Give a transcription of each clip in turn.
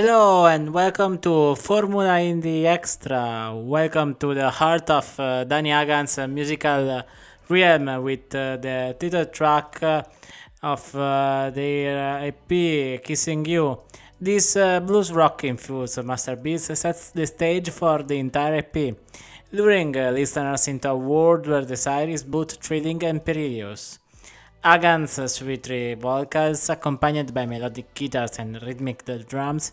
Hello and welcome to Formula Indie Extra. Welcome to the heart of uh, Dani Hagan's uh, musical uh, realm with uh, the title track uh, of uh, their EP Kissing You. This blues rock infused masterpiece sets the stage for the entire EP, luring listeners into a world where desire is both thrilling and perilous. Hagan's sweet vocals, accompanied by melodic guitars and rhythmic drums,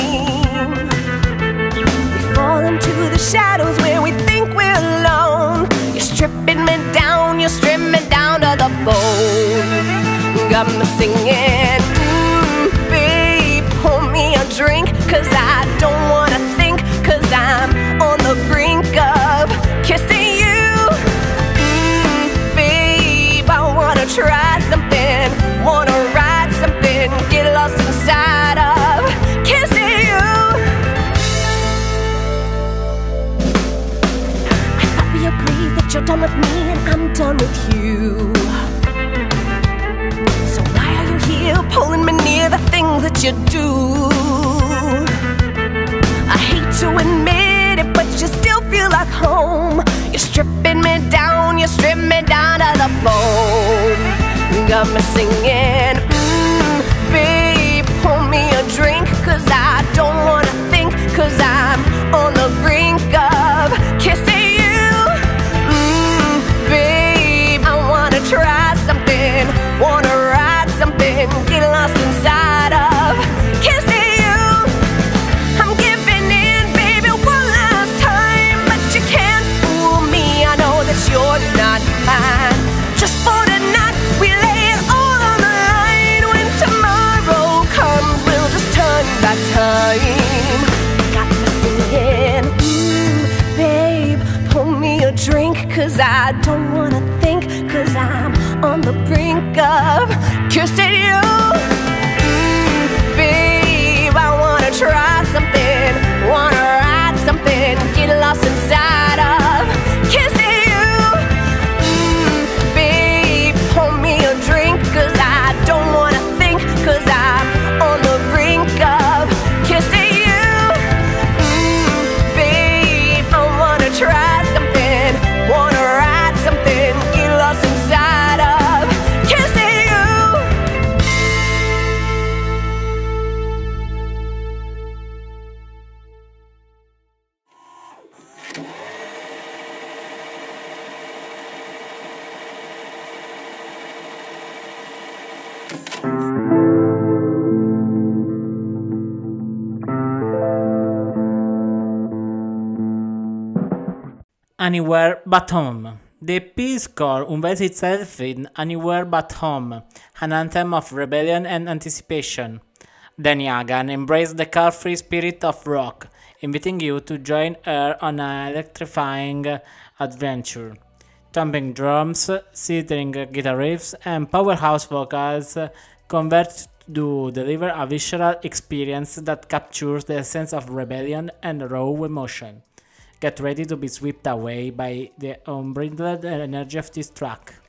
shadows where we think we're alone. You're stripping me down, you strip me down to the bone. Got me singing, mm, babe, pour me a drink, cause I don't Anywhere But Home. The EP score unveils itself in Anywhere But Home, an anthem of rebellion and anticipation. Dani Hagan embraced the car-free spirit of rock, inviting you to join her on an electrifying adventure. Thumping drums, seething guitar riffs, and powerhouse vocals converge to deliver a visceral experience that captures the essence of rebellion and raw emotion. Get ready to be swept away by the unbridled energy of this track.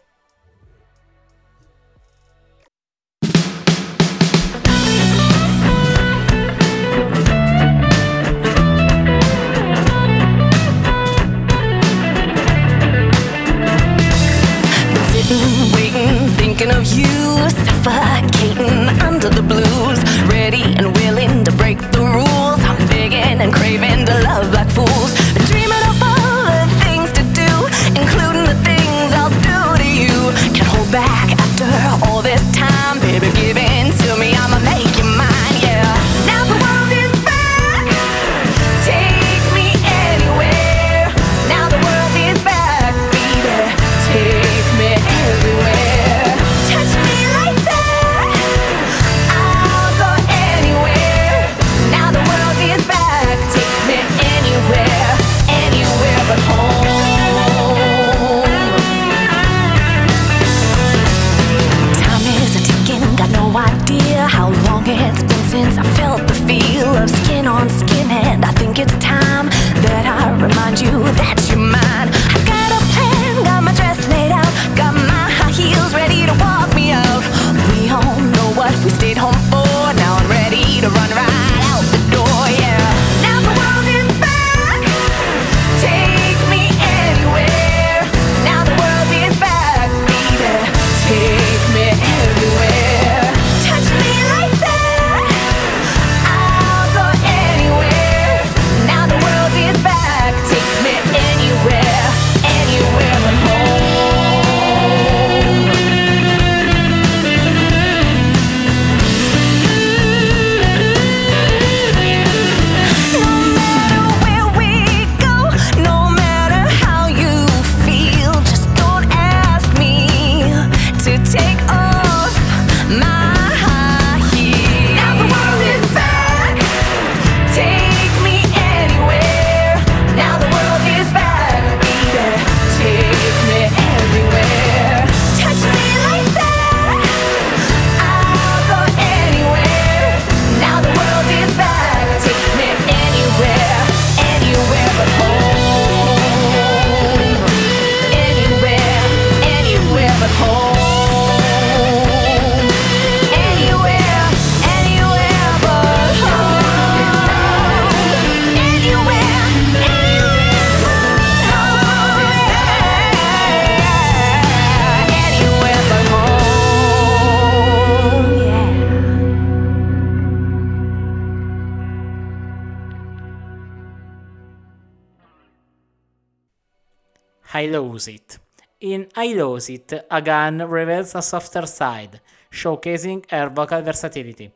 I Lose It. In I Lose It, Agan reveals a softer side, showcasing her vocal versatility.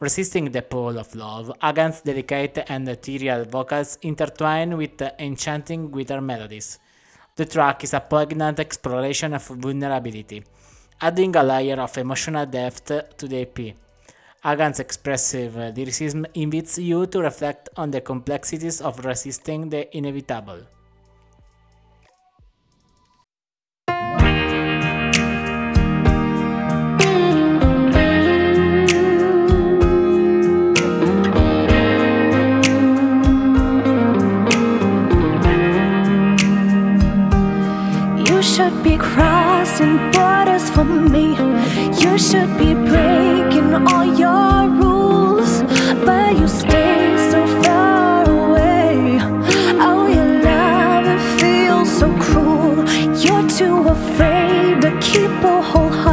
Resisting the pull of love, Agan's delicate and ethereal vocals intertwine with enchanting guitar melodies. The track is a poignant exploration of vulnerability, adding a layer of emotional depth to the EP. Agan's expressive lyricism invites you to reflect on the complexities of resisting the inevitable. Should be breaking all your rules, but you stay so far away. Oh, your love, it feels so cruel. You're too afraid to keep a whole heart.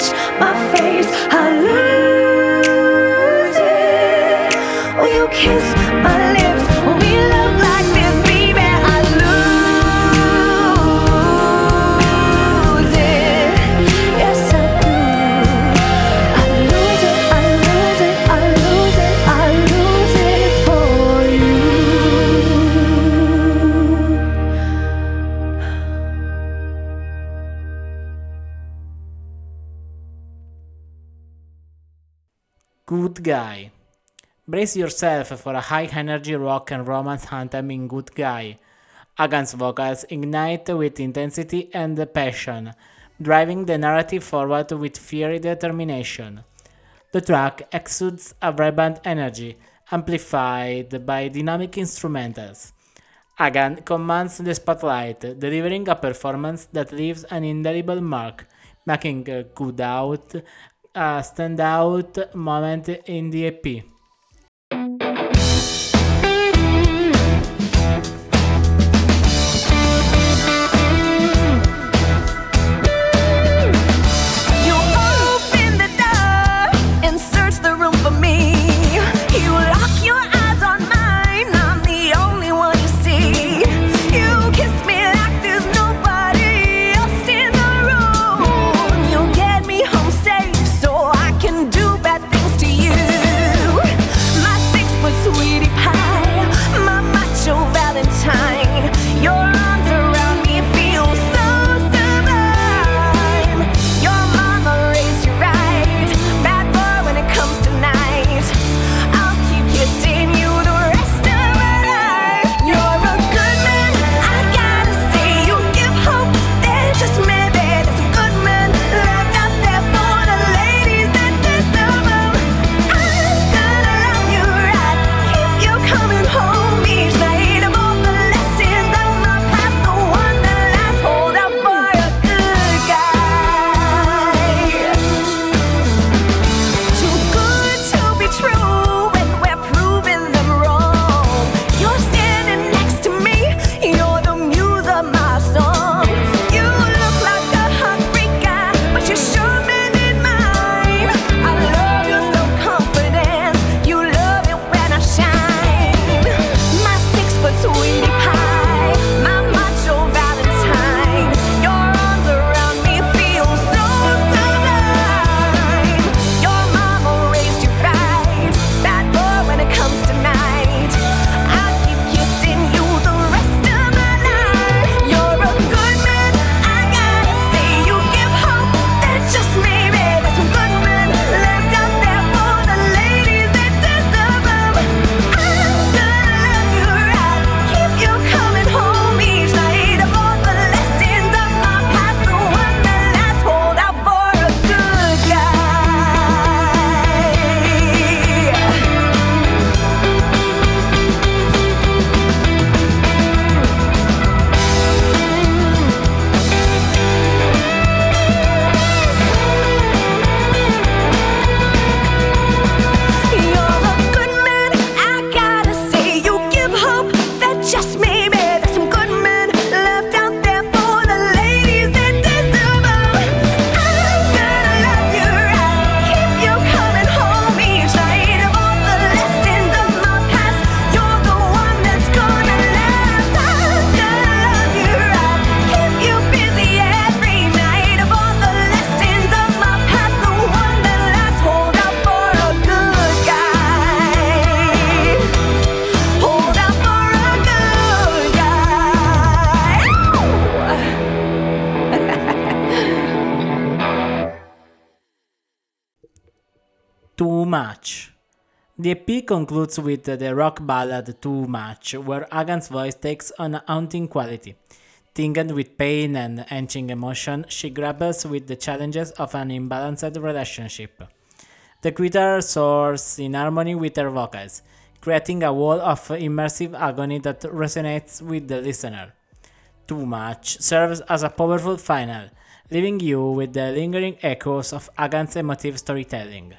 touch my face, I lose it. You kiss Guy. Brace yourself for a high energy rock and romance anthem in Good Guy. Agan's vocals ignite with intensity and passion, driving the narrative forward with fiery determination. The track exudes a vibrant energy, amplified by dynamic instrumentals. Agan commands the spotlight, delivering a performance that leaves an indelible mark, making Good Out a standout moment in the EP. The EP concludes with the rock ballad Too Much, where Agan's voice takes on a haunting quality. Tinged with pain and etching emotion, she grapples with the challenges of an imbalanced relationship. The guitar soars in harmony with her vocals, creating a wall of immersive agony that resonates with the listener. Too Much serves as a powerful final, leaving you with the lingering echoes of Agan's emotive storytelling.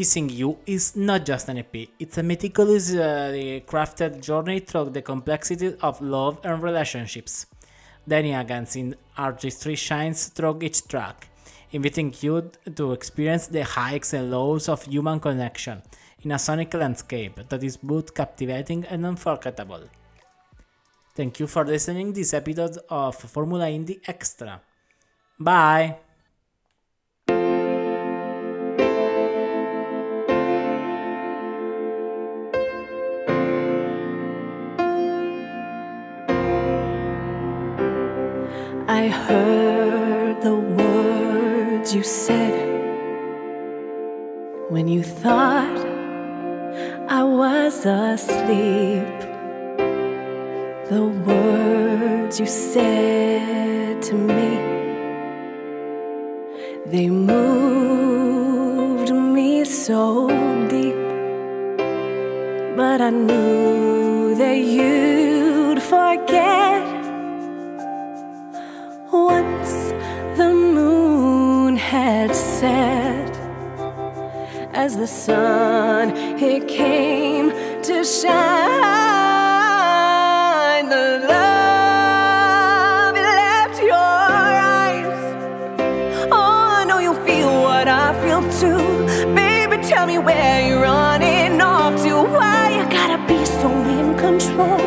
Kissing You is not just an EP, it's a meticulously uh, crafted journey through the complexity of love and relationships. Dani Agan's in artistry shines through each track, inviting you to experience the highs and lows of human connection, in a sonic landscape that is both captivating and unforgettable. Thank you for listening to this episode of Formula Indie Extra. Bye! I heard the words you said when you thought I was asleep. The words you said to me, they moved me so deep. But I knew that you'd forget set as the sun it came to shine. The love it left your eyes. Oh i know you feel what i feel too. Baby tell me where you're running off to. Why you gotta be so in control?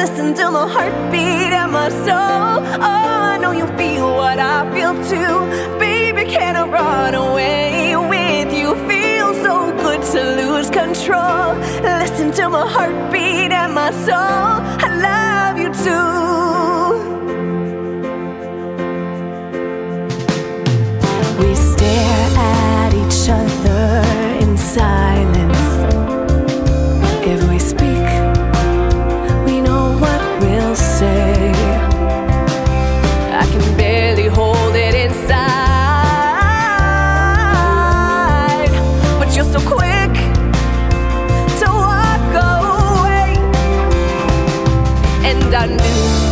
Listen to my heartbeat and my soul. Oh i know you feel what i feel too. Baby control. Listen to my heartbeat and my soul. I love you too. We stare at each other in And I knew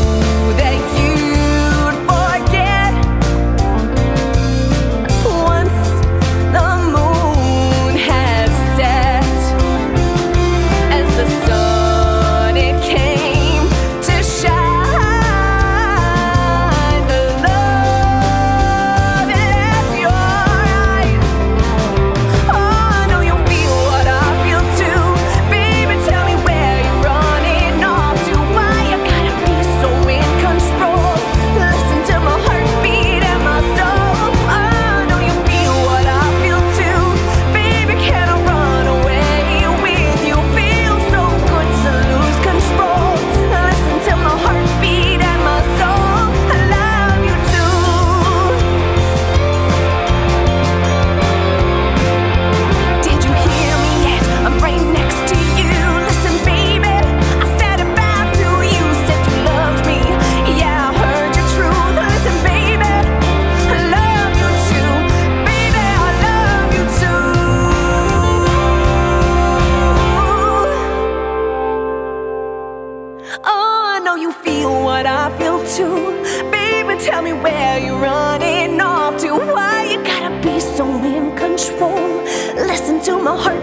me where you're running off to. Why you gotta be so in control? Listen to my heartbeat